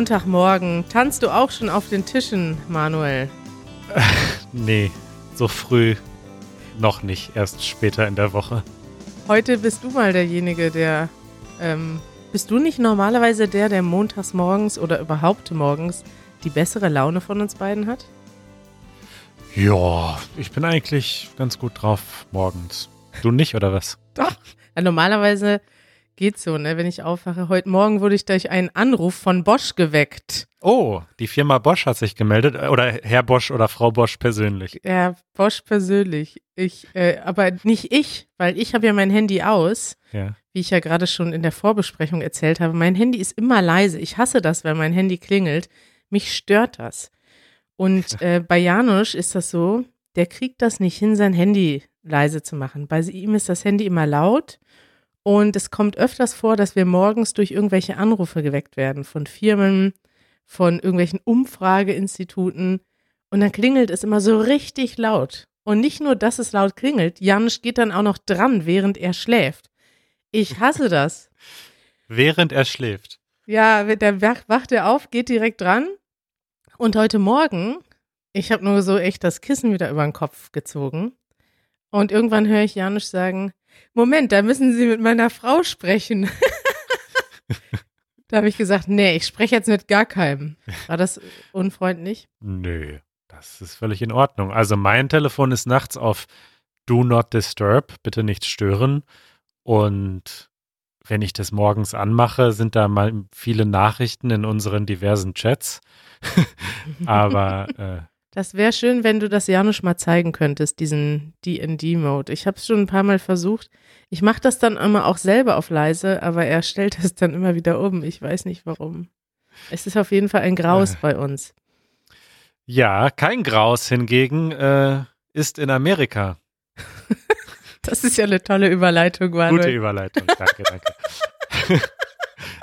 Montagmorgen. Tanzt du auch schon auf den Tischen, Manuel? nee, so früh noch nicht. Erst später in der Woche. Heute bist du mal derjenige, der. Ähm, bist du nicht normalerweise der, der montags morgens oder überhaupt morgens die bessere Laune von uns beiden hat? Ja, ich bin eigentlich ganz gut drauf morgens. Du nicht, oder was? Doch. Ja, normalerweise geht's so, ne? Wenn ich aufwache. Heute Morgen wurde ich durch einen Anruf von Bosch geweckt. Oh, die Firma Bosch hat sich gemeldet. Oder Herr Bosch oder Frau Bosch persönlich. Ja, Bosch persönlich. Ich, äh, aber nicht ich, weil ich habe ja mein Handy aus. Ja. Wie ich ja gerade schon in der Vorbesprechung erzählt habe. Mein Handy ist immer leise. Ich hasse das, wenn mein Handy klingelt. Mich stört das. Und äh, bei Janusz ist das so, der kriegt das nicht hin, sein Handy leise zu machen. Bei ihm ist das Handy immer laut und es kommt öfters vor, dass wir morgens durch irgendwelche Anrufe geweckt werden von Firmen, von irgendwelchen Umfrageinstituten und dann klingelt es immer so richtig laut. Und nicht nur, dass es laut klingelt, Janusz geht dann auch noch dran, während er schläft. Ich hasse das. während er schläft. Ja, der wacht er auf, geht direkt dran. Und heute Morgen, ich habe nur so echt das Kissen wieder über den Kopf gezogen. Und irgendwann höre ich Janusz sagen, Moment, da müssen Sie mit meiner Frau sprechen. da habe ich gesagt, nee, ich spreche jetzt mit gar keinem. War das unfreundlich? Nö, das ist völlig in Ordnung. Also mein Telefon ist nachts auf Do Not Disturb, bitte nicht stören. Und wenn ich das morgens anmache, sind da mal viele Nachrichten in unseren diversen Chats. Aber äh, das wäre schön, wenn du das Janusz mal zeigen könntest, diesen D&D-Mode. Ich habe es schon ein paar Mal versucht. Ich mache das dann immer auch selber auf leise, aber er stellt es dann immer wieder um. Ich weiß nicht warum. Es ist auf jeden Fall ein Graus äh. bei uns. Ja, kein Graus hingegen äh, ist in Amerika. das ist ja eine tolle Überleitung, Manuel. Gute Überleitung, danke, danke.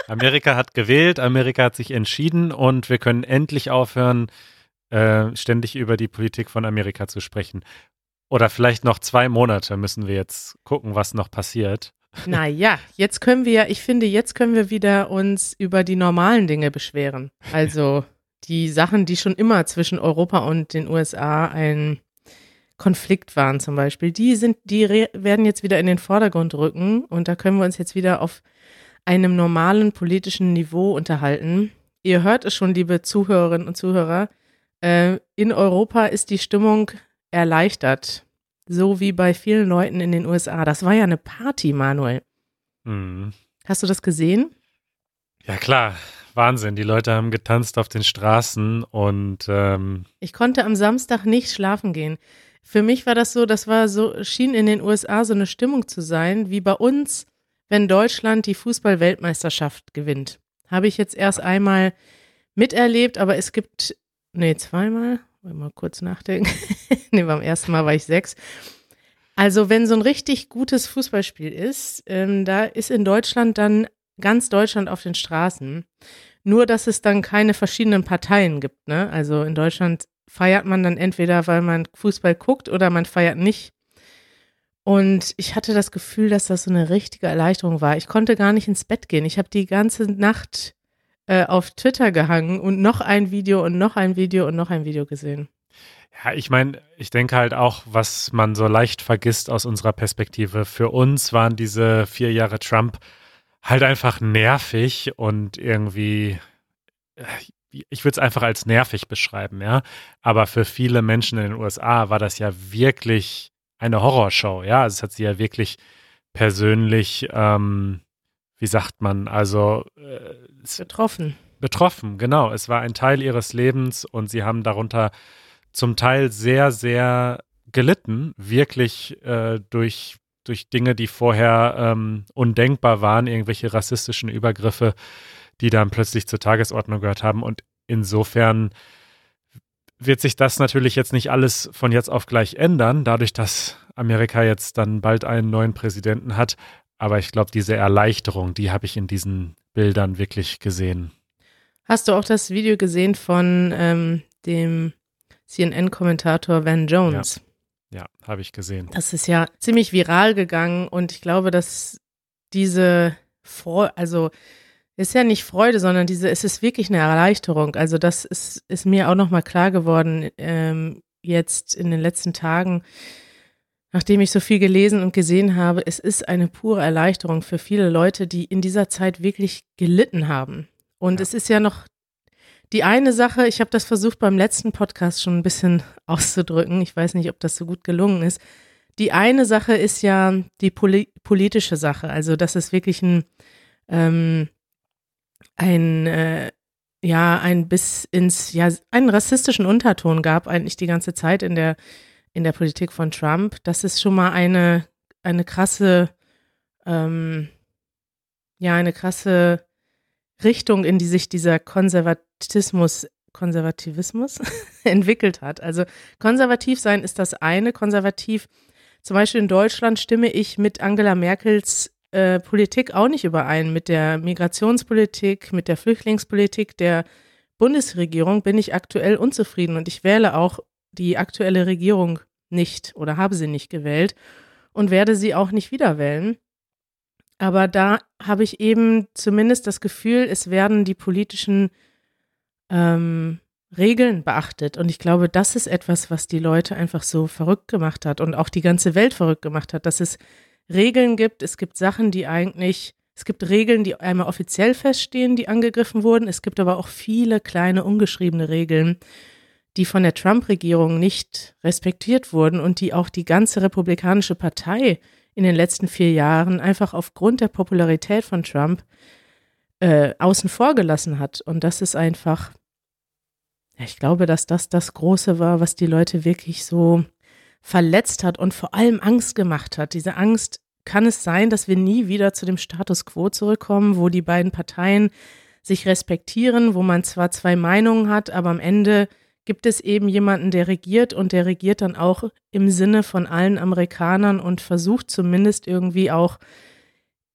Amerika hat gewählt, Amerika hat sich entschieden und wir können endlich aufhören, äh, ständig über die Politik von Amerika zu sprechen. Oder vielleicht noch zwei Monate müssen wir jetzt gucken, was noch passiert. Naja, jetzt können wir, ich finde, jetzt können wir wieder uns über die normalen Dinge beschweren. Also die Sachen, die schon immer zwischen Europa und den USA ein Konflikt waren zum Beispiel, die sind, die werden jetzt wieder in den Vordergrund rücken und da können wir uns jetzt wieder auf einem normalen politischen Niveau unterhalten. Ihr hört es schon, liebe Zuhörerinnen und Zuhörer, äh, in Europa ist die Stimmung erleichtert. So wie bei vielen Leuten in den USA. Das war ja eine Party, Manuel. Mhm. Hast du das gesehen? Ja, klar. Wahnsinn. Die Leute haben getanzt auf den Straßen und ähm ich konnte am Samstag nicht schlafen gehen. Für mich war das so, das war so, schien in den USA so eine Stimmung zu sein, wie bei uns, wenn Deutschland die Fußball-Weltmeisterschaft gewinnt. Habe ich jetzt erst einmal miterlebt, aber es gibt Nee, zweimal. Mal kurz nachdenken. nee, beim ersten Mal war ich sechs. Also, wenn so ein richtig gutes Fußballspiel ist, ähm, da ist in Deutschland dann ganz Deutschland auf den Straßen. Nur, dass es dann keine verschiedenen Parteien gibt. Ne? Also in Deutschland feiert man dann entweder, weil man Fußball guckt oder man feiert nicht. Und ich hatte das Gefühl, dass das so eine richtige Erleichterung war. Ich konnte gar nicht ins Bett gehen. Ich habe die ganze Nacht äh, auf Twitter gehangen und noch ein Video und noch ein Video und noch ein Video gesehen. Ja, ich meine, ich denke halt auch, was man so leicht vergisst aus unserer Perspektive. Für uns waren diese vier Jahre Trump halt einfach nervig und irgendwie, äh, ich würde es einfach als nervig beschreiben, ja. Aber für viele Menschen in den USA war das ja wirklich eine Horrorshow, ja. Also es hat sie ja wirklich persönlich ähm, wie sagt man, also äh, betroffen. Betroffen, genau. Es war ein Teil ihres Lebens und sie haben darunter zum Teil sehr, sehr gelitten, wirklich äh, durch, durch Dinge, die vorher ähm, undenkbar waren, irgendwelche rassistischen Übergriffe, die dann plötzlich zur Tagesordnung gehört haben. Und insofern wird sich das natürlich jetzt nicht alles von jetzt auf gleich ändern, dadurch, dass Amerika jetzt dann bald einen neuen Präsidenten hat. Aber ich glaube, diese Erleichterung, die habe ich in diesen Bildern wirklich gesehen. Hast du auch das Video gesehen von ähm, dem CNN-Kommentator Van Jones? Ja, ja habe ich gesehen. Das ist ja ziemlich viral gegangen und ich glaube, dass diese Vor, also ist ja nicht Freude, sondern diese, es ist wirklich eine Erleichterung. Also das ist, ist mir auch nochmal klar geworden, ähm, jetzt in den letzten Tagen, nachdem ich so viel gelesen und gesehen habe, es ist eine pure Erleichterung für viele Leute, die in dieser Zeit wirklich gelitten haben. Und ja. es ist ja noch die eine Sache, ich habe das versucht beim letzten Podcast schon ein bisschen auszudrücken. Ich weiß nicht, ob das so gut gelungen ist. Die eine Sache ist ja die poli politische Sache, also dass es wirklich ein, ähm, ein äh, ja, ein bis ins, ja, einen rassistischen Unterton gab eigentlich die ganze Zeit in der, in der Politik von Trump. Das ist schon mal eine, eine krasse, ähm, ja, eine krasse Richtung, in die sich dieser Konservatismus, Konservativismus entwickelt hat. Also konservativ sein ist das eine, konservativ zum Beispiel in Deutschland stimme ich mit Angela Merkels äh, Politik auch nicht überein. Mit der Migrationspolitik, mit der Flüchtlingspolitik der Bundesregierung bin ich aktuell unzufrieden und ich wähle auch die aktuelle Regierung nicht oder habe sie nicht gewählt und werde sie auch nicht wieder wählen. Aber da habe ich eben zumindest das Gefühl, es werden die politischen ähm, Regeln beachtet. Und ich glaube, das ist etwas, was die Leute einfach so verrückt gemacht hat und auch die ganze Welt verrückt gemacht hat, dass es Regeln gibt. Es gibt Sachen, die eigentlich, es gibt Regeln, die einmal offiziell feststehen, die angegriffen wurden. Es gibt aber auch viele kleine ungeschriebene Regeln, die von der Trump-Regierung nicht respektiert wurden und die auch die ganze Republikanische Partei in den letzten vier Jahren einfach aufgrund der Popularität von Trump äh, außen vor gelassen hat. Und das ist einfach ich glaube, dass das das Große war, was die Leute wirklich so verletzt hat und vor allem Angst gemacht hat. Diese Angst, kann es sein, dass wir nie wieder zu dem Status quo zurückkommen, wo die beiden Parteien sich respektieren, wo man zwar zwei Meinungen hat, aber am Ende gibt es eben jemanden, der regiert und der regiert dann auch im Sinne von allen Amerikanern und versucht zumindest irgendwie auch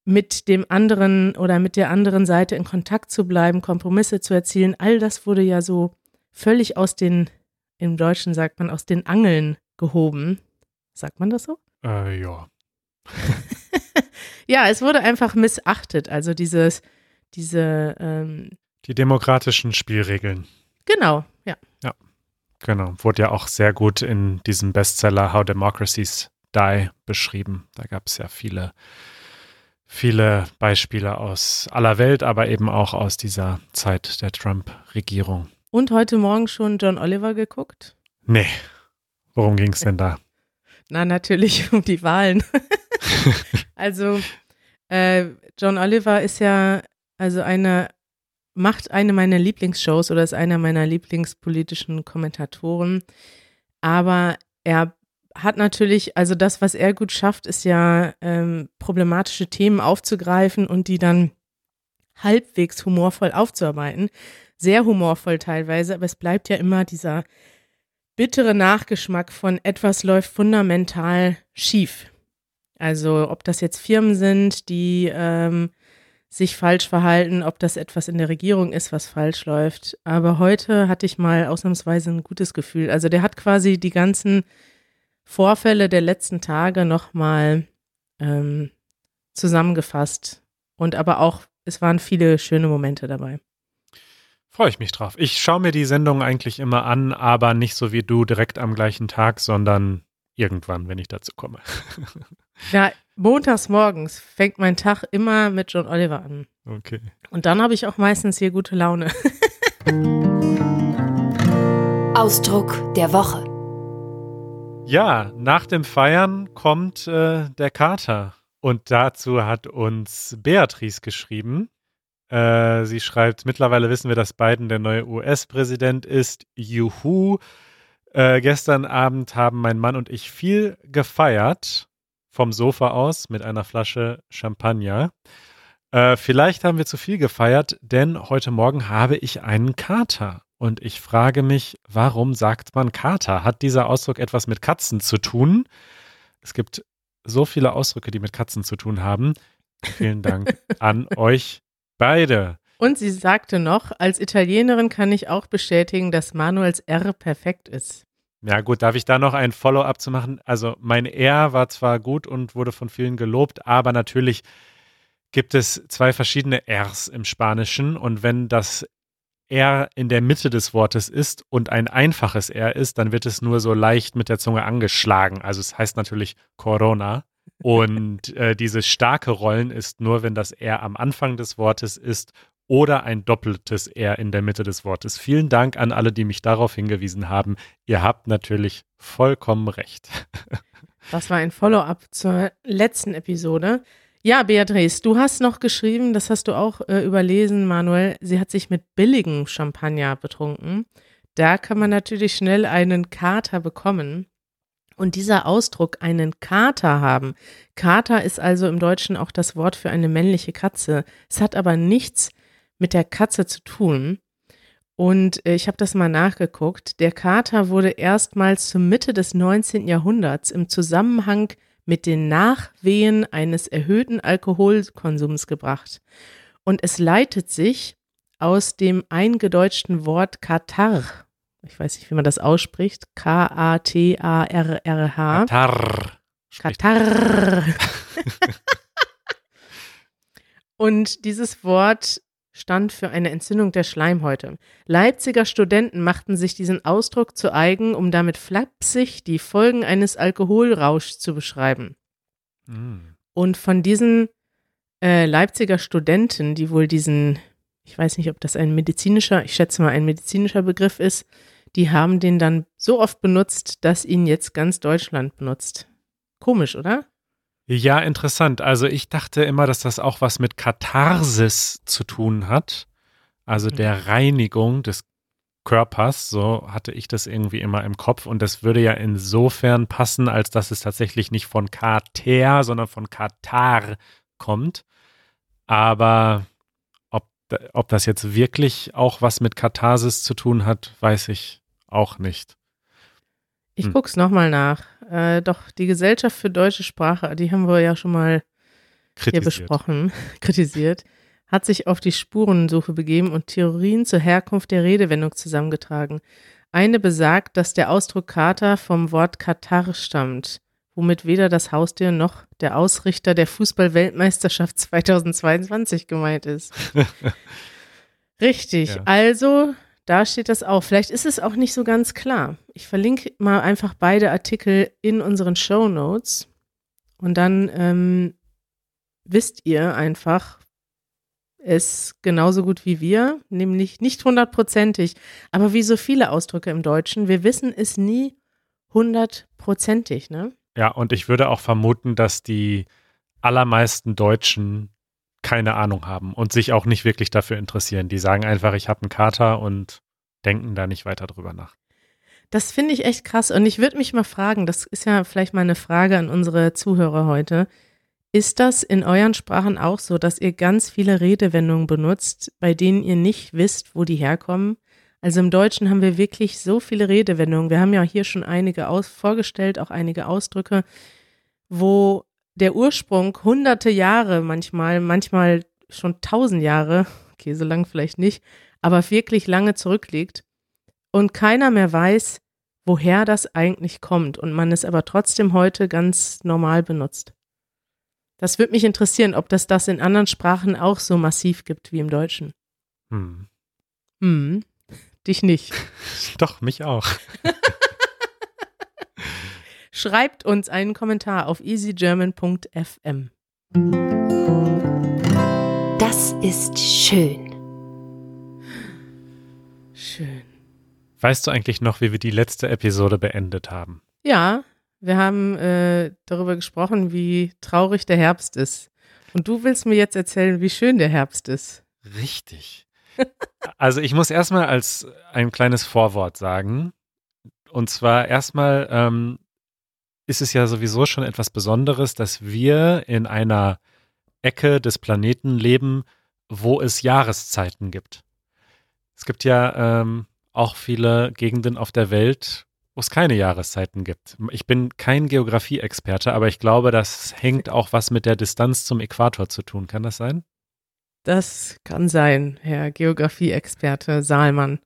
mit dem anderen oder mit der anderen Seite in Kontakt zu bleiben, Kompromisse zu erzielen. All das wurde ja so völlig aus den, im Deutschen sagt man, aus den Angeln gehoben. Sagt man das so? Äh, ja. ja, es wurde einfach missachtet. Also dieses, diese. Ähm, Die demokratischen Spielregeln. Genau, genau. Wurde ja auch sehr gut in diesem Bestseller How Democracies Die beschrieben. Da gab es ja viele, viele Beispiele aus aller Welt, aber eben auch aus dieser Zeit der Trump-Regierung. Und heute Morgen schon John Oliver geguckt? Nee. Worum ging es denn da? Na, natürlich um die Wahlen. also, äh, John Oliver ist ja also eine, macht eine meiner Lieblingsshows oder ist einer meiner Lieblingspolitischen Kommentatoren. Aber er hat natürlich, also das, was er gut schafft, ist ja ähm, problematische Themen aufzugreifen und die dann halbwegs humorvoll aufzuarbeiten sehr humorvoll teilweise, aber es bleibt ja immer dieser bittere Nachgeschmack von etwas läuft fundamental schief. Also ob das jetzt Firmen sind, die ähm, sich falsch verhalten, ob das etwas in der Regierung ist, was falsch läuft. Aber heute hatte ich mal ausnahmsweise ein gutes Gefühl. Also der hat quasi die ganzen Vorfälle der letzten Tage nochmal ähm, zusammengefasst. Und aber auch, es waren viele schöne Momente dabei. Freue ich mich drauf. Ich schaue mir die Sendung eigentlich immer an, aber nicht so wie du direkt am gleichen Tag, sondern irgendwann, wenn ich dazu komme. ja, montags morgens fängt mein Tag immer mit John Oliver an. Okay. Und dann habe ich auch meistens hier gute Laune. Ausdruck der Woche. Ja, nach dem Feiern kommt äh, der Kater. Und dazu hat uns Beatrice geschrieben. Äh, sie schreibt, mittlerweile wissen wir, dass Biden der neue US-Präsident ist. Juhu. Äh, gestern Abend haben mein Mann und ich viel gefeiert. Vom Sofa aus mit einer Flasche Champagner. Äh, vielleicht haben wir zu viel gefeiert, denn heute Morgen habe ich einen Kater. Und ich frage mich, warum sagt man Kater? Hat dieser Ausdruck etwas mit Katzen zu tun? Es gibt so viele Ausdrücke, die mit Katzen zu tun haben. Vielen Dank an euch Beide. Und sie sagte noch, als Italienerin kann ich auch bestätigen, dass Manuels R perfekt ist. Ja gut, darf ich da noch ein Follow-up zu machen? Also mein R war zwar gut und wurde von vielen gelobt, aber natürlich gibt es zwei verschiedene Rs im Spanischen und wenn das R in der Mitte des Wortes ist und ein einfaches R ist, dann wird es nur so leicht mit der Zunge angeschlagen. Also es heißt natürlich Corona. Und äh, dieses starke Rollen ist nur, wenn das R am Anfang des Wortes ist oder ein doppeltes R in der Mitte des Wortes. Vielen Dank an alle, die mich darauf hingewiesen haben. Ihr habt natürlich vollkommen recht. Das war ein Follow-up zur letzten Episode. Ja, Beatrice, du hast noch geschrieben, das hast du auch äh, überlesen, Manuel, sie hat sich mit billigem Champagner betrunken. Da kann man natürlich schnell einen Kater bekommen. Und dieser Ausdruck, einen Kater haben. Kater ist also im Deutschen auch das Wort für eine männliche Katze. Es hat aber nichts mit der Katze zu tun. Und äh, ich habe das mal nachgeguckt. Der Kater wurde erstmals zur Mitte des 19. Jahrhunderts im Zusammenhang mit den Nachwehen eines erhöhten Alkoholkonsums gebracht. Und es leitet sich aus dem eingedeutschten Wort Katar. Ich weiß nicht, wie man das ausspricht. K-A-T-A-R-R-H. Katar. Katar. Und dieses Wort stand für eine Entzündung der Schleimhäute. Leipziger Studenten machten sich diesen Ausdruck zu eigen, um damit flapsig die Folgen eines Alkoholrauschs zu beschreiben. Mm. Und von diesen äh, Leipziger Studenten, die wohl diesen, ich weiß nicht, ob das ein medizinischer, ich schätze mal ein medizinischer Begriff ist, die haben den dann so oft benutzt, dass ihn jetzt ganz Deutschland benutzt. Komisch, oder? Ja, interessant. Also ich dachte immer, dass das auch was mit Katharsis zu tun hat. Also Mhm. der Reinigung des Körpers, so hatte ich das irgendwie immer im Kopf. Und das würde ja insofern passen, als dass es tatsächlich nicht von Kater, sondern von Katar kommt. Aber ob, ob das jetzt wirklich auch was mit Katharsis zu tun hat, weiß ich auch nicht. Ich Hm. guck's nochmal nach. Äh, doch, die Gesellschaft für deutsche Sprache, die haben wir ja schon mal hier Kritisiert. besprochen, kritisiert, hat sich auf die Spurensuche begeben und Theorien zur Herkunft der Redewendung zusammengetragen. Eine besagt, dass der Ausdruck Kater vom Wort Katar stammt, womit weder das Haustier noch der Ausrichter der Fußball-Weltmeisterschaft 2022 gemeint ist. Richtig, Ja. also da steht das auch. Vielleicht ist es auch nicht so ganz klar. Ich verlinke mal einfach beide Artikel in unseren Show Notes und dann ähm, wisst ihr einfach es genauso gut wie wir, nämlich nicht hundertprozentig, aber wie so viele Ausdrücke im Deutschen, wir wissen es nie hundertprozentig, ne? Ja, und ich würde auch vermuten, dass die allermeisten Deutschen keine Ahnung haben und sich auch nicht wirklich dafür interessieren. Die sagen einfach, ich habe einen Kater und denken da nicht weiter drüber nach. Das finde ich echt krass. Und ich würde mich mal fragen, das ist ja vielleicht mal eine Frage an unsere Zuhörer heute. Ist das in euren Sprachen auch so, dass ihr ganz viele Redewendungen benutzt, bei denen ihr nicht wisst, wo die herkommen? Also im Deutschen haben wir wirklich so viele Redewendungen. Wir haben ja hier schon einige aus vorgestellt, auch einige Ausdrücke, wo der Ursprung hunderte Jahre manchmal, manchmal schon tausend Jahre, okay, so lang vielleicht nicht, aber wirklich lange zurückliegt und keiner mehr weiß, woher das eigentlich kommt und man es aber trotzdem heute ganz normal benutzt. Das würde mich interessieren, ob das das in anderen Sprachen auch so massiv gibt wie im Deutschen. Hm. Hm, dich nicht. Doch, mich auch. Schreibt uns einen Kommentar auf easygerman.fm. Das ist schön. Schön. Weißt du eigentlich noch, wie wir die letzte Episode beendet haben? Ja, wir haben äh, darüber gesprochen, wie traurig der Herbst ist. Und du willst mir jetzt erzählen, wie schön der Herbst ist. Richtig. Also ich muss erstmal als ein kleines Vorwort sagen. Und zwar erstmal ähm, ist es ja sowieso schon etwas Besonderes, dass wir in einer Ecke des Planeten leben, wo es Jahreszeiten gibt. Es gibt ja ähm, auch viele Gegenden auf der Welt, wo es keine Jahreszeiten gibt. Ich bin kein Geografie-Experte, aber ich glaube, das hängt auch was mit der Distanz zum Äquator zu tun. Kann das sein? Das kann sein, Herr Geografie-Experte Saalmann.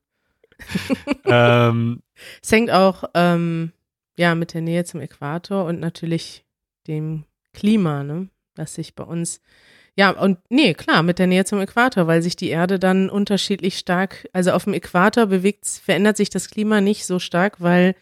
ähm, Es hängt auch ähm, ja mit der Nähe zum Äquator und natürlich dem Klima, ne, das sich bei uns Ja, und nee, klar, mit der Nähe zum Äquator, weil sich die Erde dann unterschiedlich stark, also auf dem Äquator bewegt, verändert sich das Klima nicht so stark, weil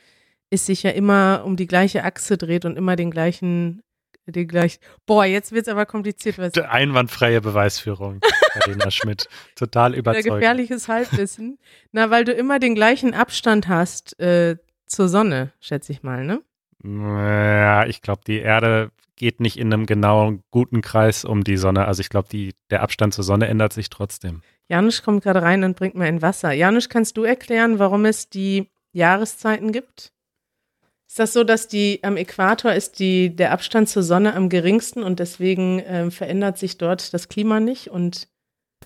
es sich ja immer um die gleiche Achse dreht und immer den gleichen, den gleichen. Boah, jetzt wird's aber kompliziert. Was Einwandfreie Beweisführung, Karina Schmidt. Total überzeugend. Gefährliches Halbwissen. Na, weil du immer den gleichen Abstand hast äh, zur Sonne, schätze ich mal, ne? Ja, ich glaube, die Erde geht nicht in einem genauen, guten Kreis um die Sonne. Also ich glaube, der Abstand zur Sonne ändert sich trotzdem. Janusz kommt gerade rein und bringt mir ein Wasser. Janusz, kannst du erklären, warum es die Jahreszeiten gibt? Ist das so, dass die am Äquator ist die, der Abstand zur Sonne am geringsten und deswegen äh, verändert sich dort das Klima nicht? Und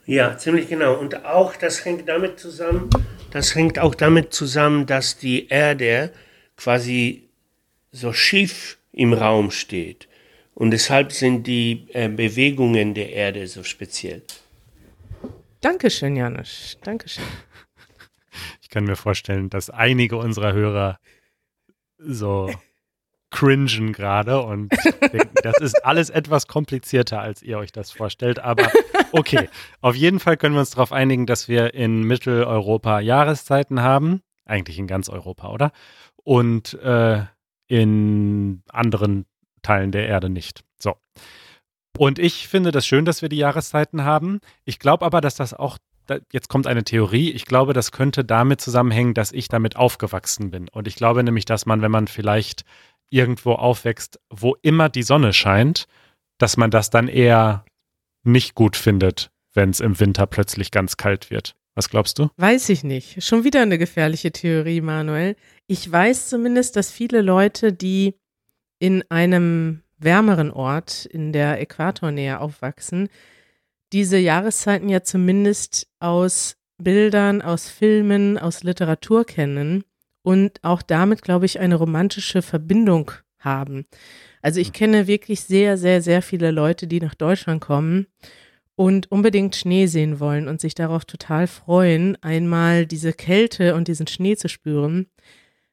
ja, ziemlich genau. Und auch das hängt damit zusammen, das hängt auch damit zusammen, dass die Erde quasi so schief im Raum steht. Und deshalb sind die äh, Bewegungen der Erde so speziell. Dankeschön, Janusz. Dankeschön. Ich kann mir vorstellen, dass einige unserer Hörer so cringen gerade und denken, das ist alles etwas komplizierter, als ihr euch das vorstellt. Aber okay, auf jeden Fall können wir uns darauf einigen, dass wir in Mitteleuropa Jahreszeiten haben. Eigentlich in ganz Europa, oder? Und äh, in anderen Teilen der Erde nicht. So. Und ich finde das schön, dass wir die Jahreszeiten haben. Ich glaube aber, dass das auch, jetzt kommt eine Theorie, ich glaube, das könnte damit zusammenhängen, dass ich damit aufgewachsen bin. Und ich glaube nämlich, dass man, wenn man vielleicht irgendwo aufwächst, wo immer die Sonne scheint, dass man das dann eher nicht gut findet, wenn es im Winter plötzlich ganz kalt wird. Was glaubst du? Weiß ich nicht. Schon wieder eine gefährliche Theorie, Manuel. Ich weiß zumindest, dass viele Leute, die in einem wärmeren Ort in der Äquatornähe aufwachsen, diese Jahreszeiten ja zumindest aus Bildern, aus Filmen, aus Literatur kennen und auch damit, glaube ich, eine romantische Verbindung haben. Also ich kenne wirklich sehr, sehr, sehr viele Leute, die nach Deutschland kommen und unbedingt Schnee sehen wollen und sich darauf total freuen, einmal diese Kälte und diesen Schnee zu spüren.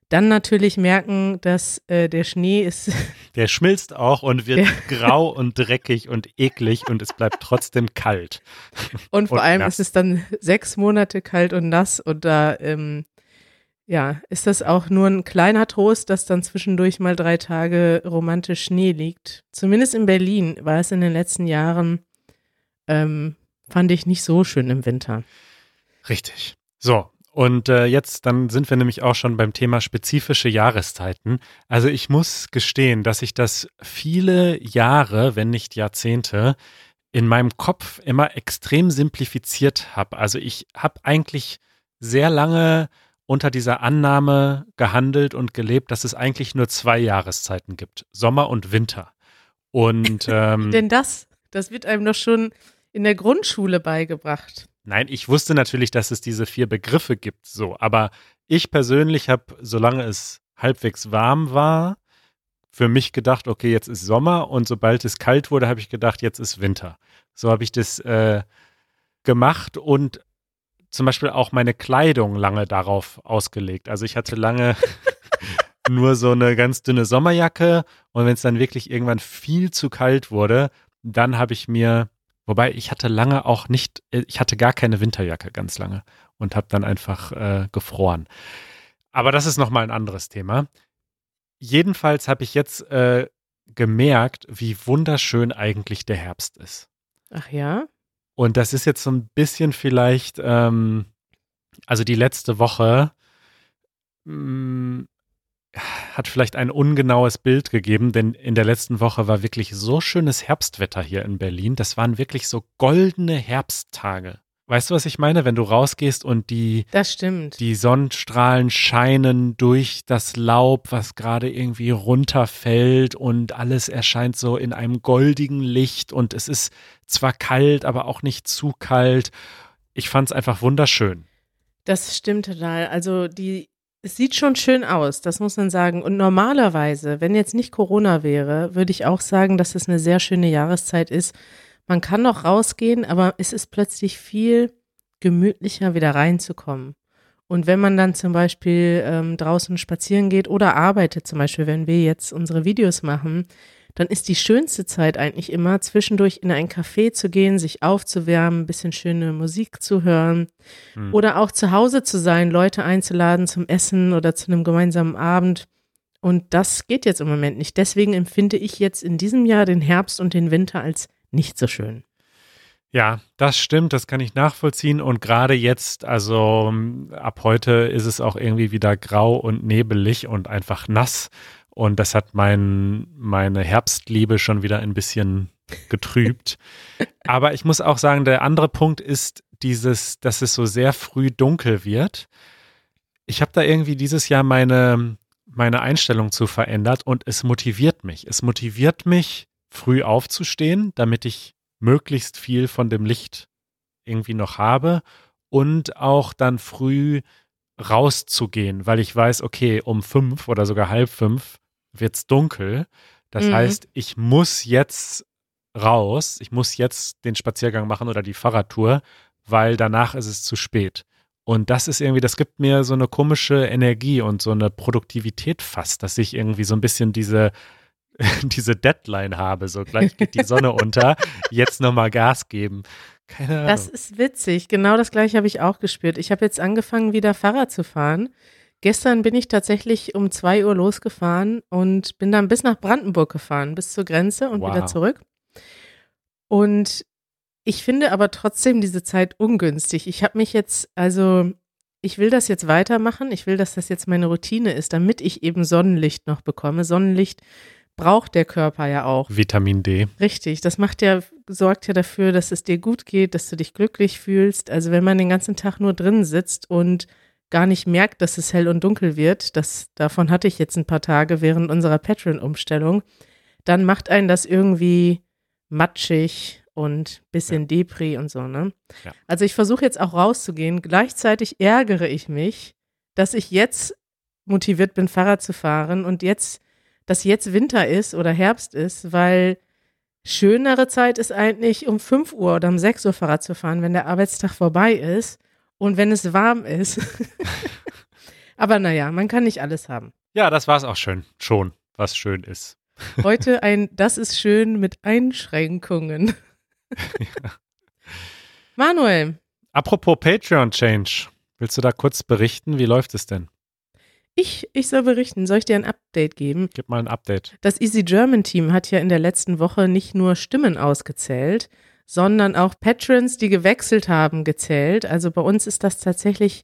Dann natürlich merken, dass äh, der Schnee ist. Der schmilzt auch und wird grau und dreckig und eklig und es bleibt trotzdem kalt. Und vor und allem nass. ist es dann sechs Monate kalt und nass und da, ähm, ja, ist das auch nur ein kleiner Trost, dass dann zwischendurch mal drei Tage romantisch Schnee liegt. Zumindest in Berlin war es in den letzten Jahren, ähm, fand ich nicht so schön im Winter. Richtig. So, und äh, jetzt, dann sind wir nämlich auch schon beim Thema spezifische Jahreszeiten. Also ich muss gestehen, dass ich das viele Jahre, wenn nicht Jahrzehnte, in meinem Kopf immer extrem simplifiziert habe. Also ich habe eigentlich sehr lange unter dieser Annahme gehandelt und gelebt, dass es eigentlich nur zwei Jahreszeiten gibt, Sommer und Winter. Und ähm, denn das, das wird einem doch schon in der Grundschule beigebracht. Nein, ich wusste natürlich, dass es diese vier Begriffe gibt, so. Aber ich persönlich habe, solange es halbwegs warm war, für mich gedacht, okay, jetzt ist Sommer und sobald es kalt wurde, habe ich gedacht, jetzt ist Winter. So habe ich das äh, gemacht und zum Beispiel auch meine Kleidung lange darauf ausgelegt. Also ich hatte lange nur so eine ganz dünne Sommerjacke und wenn es dann wirklich irgendwann viel zu kalt wurde, dann habe ich mir Wobei ich hatte lange auch nicht, äh, ich hatte gar keine Winterjacke ganz lange und habe dann einfach äh, gefroren. Aber das ist nochmal ein anderes Thema. Jedenfalls habe ich jetzt äh, gemerkt, wie wunderschön eigentlich der Herbst ist. Ach ja? Und das ist jetzt so ein bisschen vielleicht, ähm, also die letzte Woche, mh, mm, hat vielleicht ein ungenaues Bild gegeben, denn in der letzten Woche war wirklich so schönes Herbstwetter hier in Berlin. Das waren wirklich so goldene Herbsttage. Weißt du, was ich meine? Wenn du rausgehst und die, das stimmt. die Sonnenstrahlen scheinen durch das Laub, was gerade irgendwie runterfällt und alles erscheint so in einem goldigen Licht und es ist zwar kalt, aber auch nicht zu kalt. Ich fand es einfach wunderschön. Das stimmt total. Also die es sieht schon schön aus, das muss man sagen. Und normalerweise, wenn jetzt nicht Corona wäre, würde ich auch sagen, dass es eine sehr schöne Jahreszeit ist. Man kann noch rausgehen, aber es ist plötzlich viel gemütlicher, wieder reinzukommen. Und wenn man dann zum Beispiel ähm, draußen spazieren geht oder arbeitet, zum Beispiel, wenn wir jetzt unsere Videos machen, dann ist die schönste Zeit eigentlich immer, zwischendurch in ein Café zu gehen, sich aufzuwärmen, ein bisschen schöne Musik zu hören Hm. oder auch zu Hause zu sein, Leute einzuladen zum Essen oder zu einem gemeinsamen Abend. Und das geht jetzt im Moment nicht. Deswegen empfinde ich jetzt in diesem Jahr den Herbst und den Winter als nicht so schön. Ja, das stimmt, das kann ich nachvollziehen. Und gerade jetzt, also m, ab heute ist es auch irgendwie wieder grau und nebelig und einfach nass. Und das hat mein, meine Herbstliebe schon wieder ein bisschen getrübt. Aber ich muss auch sagen, der andere Punkt ist dieses, dass es so sehr früh dunkel wird. Ich habe da irgendwie dieses Jahr meine, meine Einstellung zu verändert und es motiviert mich. Es motiviert mich, früh aufzustehen, damit ich möglichst viel von dem Licht irgendwie noch habe und auch dann früh rauszugehen, weil ich weiß, okay, um fünf oder sogar halb fünf wird's dunkel. Das Mhm. heißt, ich muss jetzt raus, ich muss jetzt den Spaziergang machen oder die Fahrradtour, weil danach ist es zu spät. Und das ist irgendwie, das gibt mir so eine komische Energie und so eine Produktivität fast, dass ich irgendwie so ein bisschen diese, diese Deadline habe. So gleich geht die Sonne unter, jetzt nochmal Gas geben. Keine Ahnung. Das ist witzig. Genau das gleiche habe ich auch gespürt. Ich habe jetzt angefangen, wieder Fahrrad zu fahren. Gestern bin ich tatsächlich um zwei Uhr losgefahren und bin dann bis nach Brandenburg gefahren, bis zur Grenze und Wow. wieder zurück. Und ich finde aber trotzdem diese Zeit ungünstig. Ich habe mich jetzt, also ich will das jetzt weitermachen. Ich will, dass das jetzt meine Routine ist, damit ich eben Sonnenlicht noch bekomme. Sonnenlicht braucht der Körper ja auch. Vitamin D. Richtig, das macht ja, sorgt ja dafür, dass es dir gut geht, dass du dich glücklich fühlst. Also wenn man den ganzen Tag nur drin sitzt und gar nicht merkt, dass es hell und dunkel wird, das, davon hatte ich jetzt ein paar Tage während unserer Patreon-Umstellung, dann macht einen das irgendwie matschig und bisschen Depri und so, ne? Ja. Also ich versuche jetzt auch rauszugehen. Gleichzeitig ärgere ich mich, dass ich jetzt motiviert bin, Fahrrad zu fahren und jetzt, dass jetzt Winter ist oder Herbst ist, weil schönere Zeit ist eigentlich um 5 Uhr oder um 6 Uhr Fahrrad zu fahren, wenn der Arbeitstag vorbei ist und wenn es warm ist. Aber naja, man kann nicht alles haben. Ja, das war's auch schön. Schon, was schön ist. Heute ein Das ist schön mit Einschränkungen. Manuel, Apropos Patreon Change. Willst du da kurz berichten? Wie läuft es denn? Ich, ich soll berichten. Soll ich dir ein Update geben? Gib mal ein Update. Das Easy German Team hat ja in der letzten Woche nicht nur Stimmen ausgezählt, sondern auch Patrons, die gewechselt haben, gezählt. Also bei uns ist das tatsächlich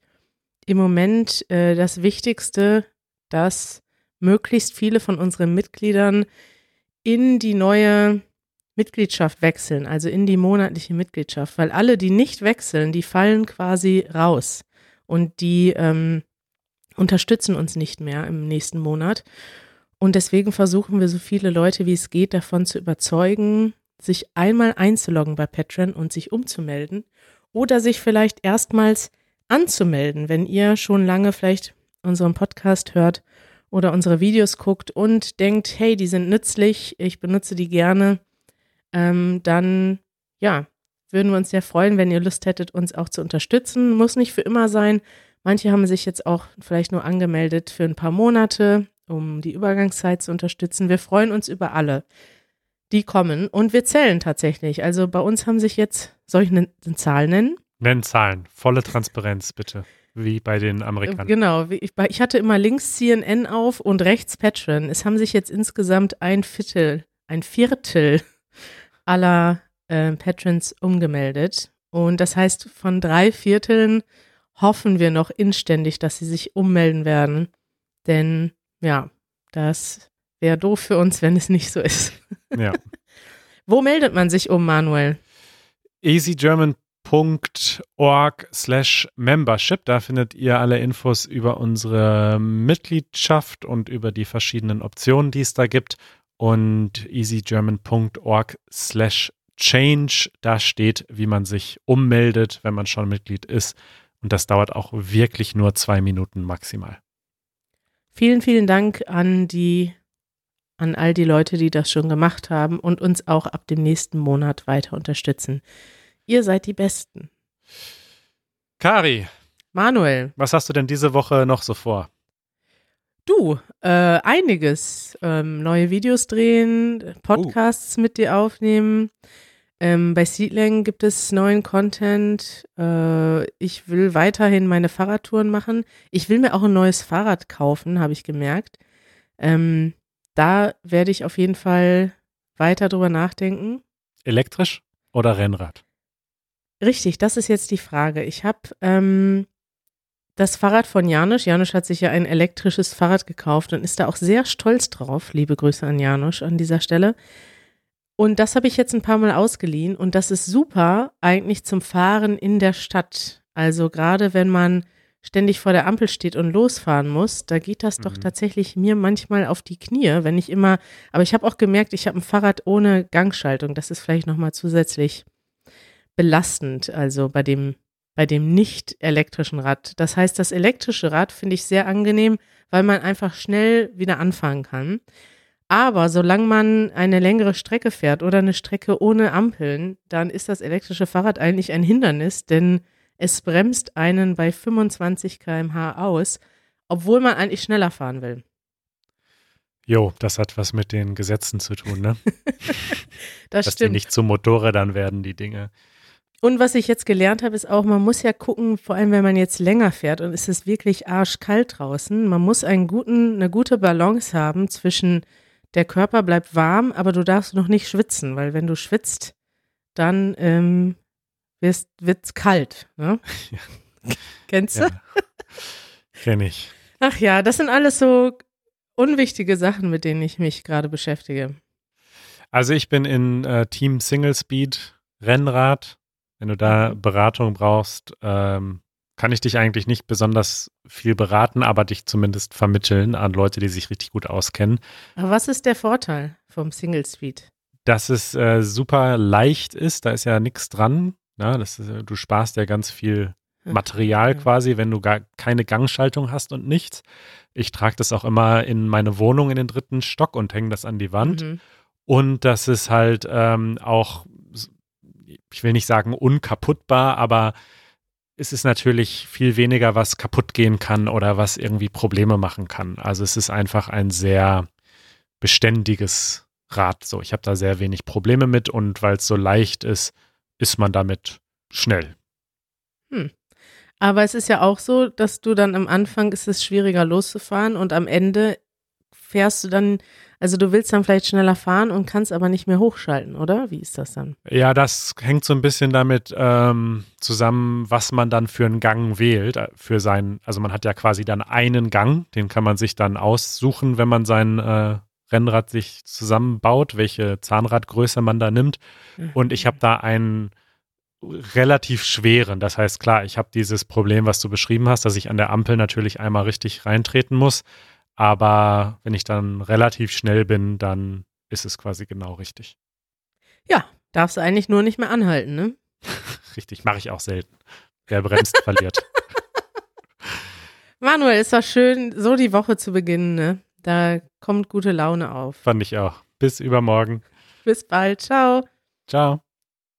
im Moment äh, das Wichtigste, dass möglichst viele von unseren Mitgliedern in die neue Mitgliedschaft wechseln, also in die monatliche Mitgliedschaft, weil alle, die nicht wechseln, die fallen quasi raus und die ähm, unterstützen uns nicht mehr im nächsten Monat. Und deswegen versuchen wir so viele Leute, wie es geht, davon zu überzeugen, sich einmal einzuloggen bei Patreon und sich umzumelden oder sich vielleicht erstmals anzumelden, wenn ihr schon lange vielleicht unseren Podcast hört oder unsere Videos guckt und denkt, hey, die sind nützlich, ich benutze die gerne, ähm, dann ja, würden wir uns sehr freuen, wenn ihr Lust hättet, uns auch zu unterstützen. Muss nicht für immer sein. Manche haben sich jetzt auch vielleicht nur angemeldet für ein paar Monate, um die Übergangszeit zu unterstützen. Wir freuen uns über alle, die kommen und wir zählen tatsächlich. Also bei uns haben sich jetzt, soll ich eine, eine Zahl nennen? Nenn Zahlen. Volle Transparenz, bitte. Wie bei den Amerikanern. Genau, ich, ich hatte immer links CNN auf und rechts Patreon. Es haben sich jetzt insgesamt ein Viertel, ein Viertel aller äh, Patrons umgemeldet. Und das heißt, von drei Vierteln hoffen wir noch inständig, dass sie sich ummelden werden. Denn ja, das wäre doof für uns, wenn es nicht so ist. Ja. Wo meldet man sich um, Manuel? easygerman.org slash membership. Da findet ihr alle Infos über unsere Mitgliedschaft und über die verschiedenen Optionen, die es da gibt. Und easygerman.org slash change. Da steht, wie man sich ummeldet, wenn man schon Mitglied ist. Und das dauert auch wirklich nur zwei Minuten maximal. Vielen, vielen Dank an die, an all die Leute, die das schon gemacht haben und uns auch ab dem nächsten Monat weiter unterstützen. Ihr seid die Besten. Kari, Manuel, was hast du denn diese Woche noch so vor? Du, äh, einiges. Ähm, neue Videos drehen, Podcasts mit dir aufnehmen. Ähm, bei Seedling gibt es neuen Content. Äh, ich will weiterhin meine Fahrradtouren machen. Ich will mir auch ein neues Fahrrad kaufen, habe ich gemerkt. Ähm, da werde ich auf jeden Fall weiter drüber nachdenken. Elektrisch oder Rennrad? Richtig, das ist jetzt die Frage. Ich habe ähm, das Fahrrad von Janusz. Janusz hat sich ja ein elektrisches Fahrrad gekauft und ist da auch sehr stolz drauf. Liebe Grüße an Janusz an dieser Stelle. Und das habe ich jetzt ein paar Mal ausgeliehen und das ist super eigentlich zum Fahren in der Stadt. Also gerade wenn man ständig vor der Ampel steht und losfahren muss, da geht das mhm. doch tatsächlich mir manchmal auf die Knie, wenn ich immer, aber ich habe auch gemerkt, ich habe ein Fahrrad ohne Gangschaltung, das ist vielleicht nochmal zusätzlich belastend, also bei dem, bei dem nicht elektrischen Rad. Das heißt, das elektrische Rad finde ich sehr angenehm, weil man einfach schnell wieder anfahren kann. Aber solange man eine längere Strecke fährt oder eine Strecke ohne Ampeln, dann ist das elektrische Fahrrad eigentlich ein Hindernis, denn es bremst einen bei 25 km/h aus, obwohl man eigentlich schneller fahren will. Jo, das hat was mit den Gesetzen zu tun, ne? das Dass stimmt. die nicht zu Motorrädern werden, die Dinge. Und was ich jetzt gelernt habe, ist auch, man muss ja gucken, vor allem wenn man jetzt länger fährt und es ist wirklich arschkalt draußen, man muss einen guten, eine gute Balance haben zwischen der Körper bleibt warm, aber du darfst noch nicht schwitzen, weil wenn du schwitzt, dann ähm, wird es kalt. Ne? Ja. Kennst du? Ja. Kenn ich. Ach ja, das sind alles so unwichtige Sachen, mit denen ich mich gerade beschäftige. Also ich bin in äh, Team Single Speed Rennrad. Wenn du da mhm. Beratung brauchst, ähm, kann ich dich eigentlich nicht besonders viel beraten, aber dich zumindest vermitteln an Leute, die sich richtig gut auskennen. Aber was ist der Vorteil vom Single Speed? Dass es äh, super leicht ist, da ist ja nichts dran. Na, das ist, du sparst ja ganz viel Material quasi, wenn du gar keine Gangschaltung hast und nichts. Ich trage das auch immer in meine Wohnung in den dritten Stock und hänge das an die Wand. Mhm. Und das ist halt ähm, auch, ich will nicht sagen unkaputtbar, aber ist es natürlich viel weniger, was kaputt gehen kann oder was irgendwie Probleme machen kann. Also es ist einfach ein sehr beständiges Rad. So, ich habe da sehr wenig Probleme mit und weil es so leicht ist, ist man damit schnell. Hm. Aber es ist ja auch so, dass du dann am Anfang ist es schwieriger loszufahren und am Ende fährst du dann also du willst dann vielleicht schneller fahren und kannst aber nicht mehr hochschalten, oder? Wie ist das dann? Ja, das hängt so ein bisschen damit ähm, zusammen, was man dann für einen Gang wählt. Äh, für sein, also man hat ja quasi dann einen Gang, den kann man sich dann aussuchen, wenn man sein äh, Rennrad sich zusammenbaut, welche Zahnradgröße man da nimmt. Mhm. Und ich habe da einen relativ schweren. Das heißt, klar, ich habe dieses Problem, was du beschrieben hast, dass ich an der Ampel natürlich einmal richtig reintreten muss. Aber wenn ich dann relativ schnell bin, dann ist es quasi genau richtig. Ja, darfst du eigentlich nur nicht mehr anhalten, ne? richtig, mache ich auch selten. Wer bremst, verliert. Manuel, ist doch schön, so die Woche zu beginnen, ne? Da kommt gute Laune auf. Fand ich auch. Bis übermorgen. Bis bald. Ciao. Ciao.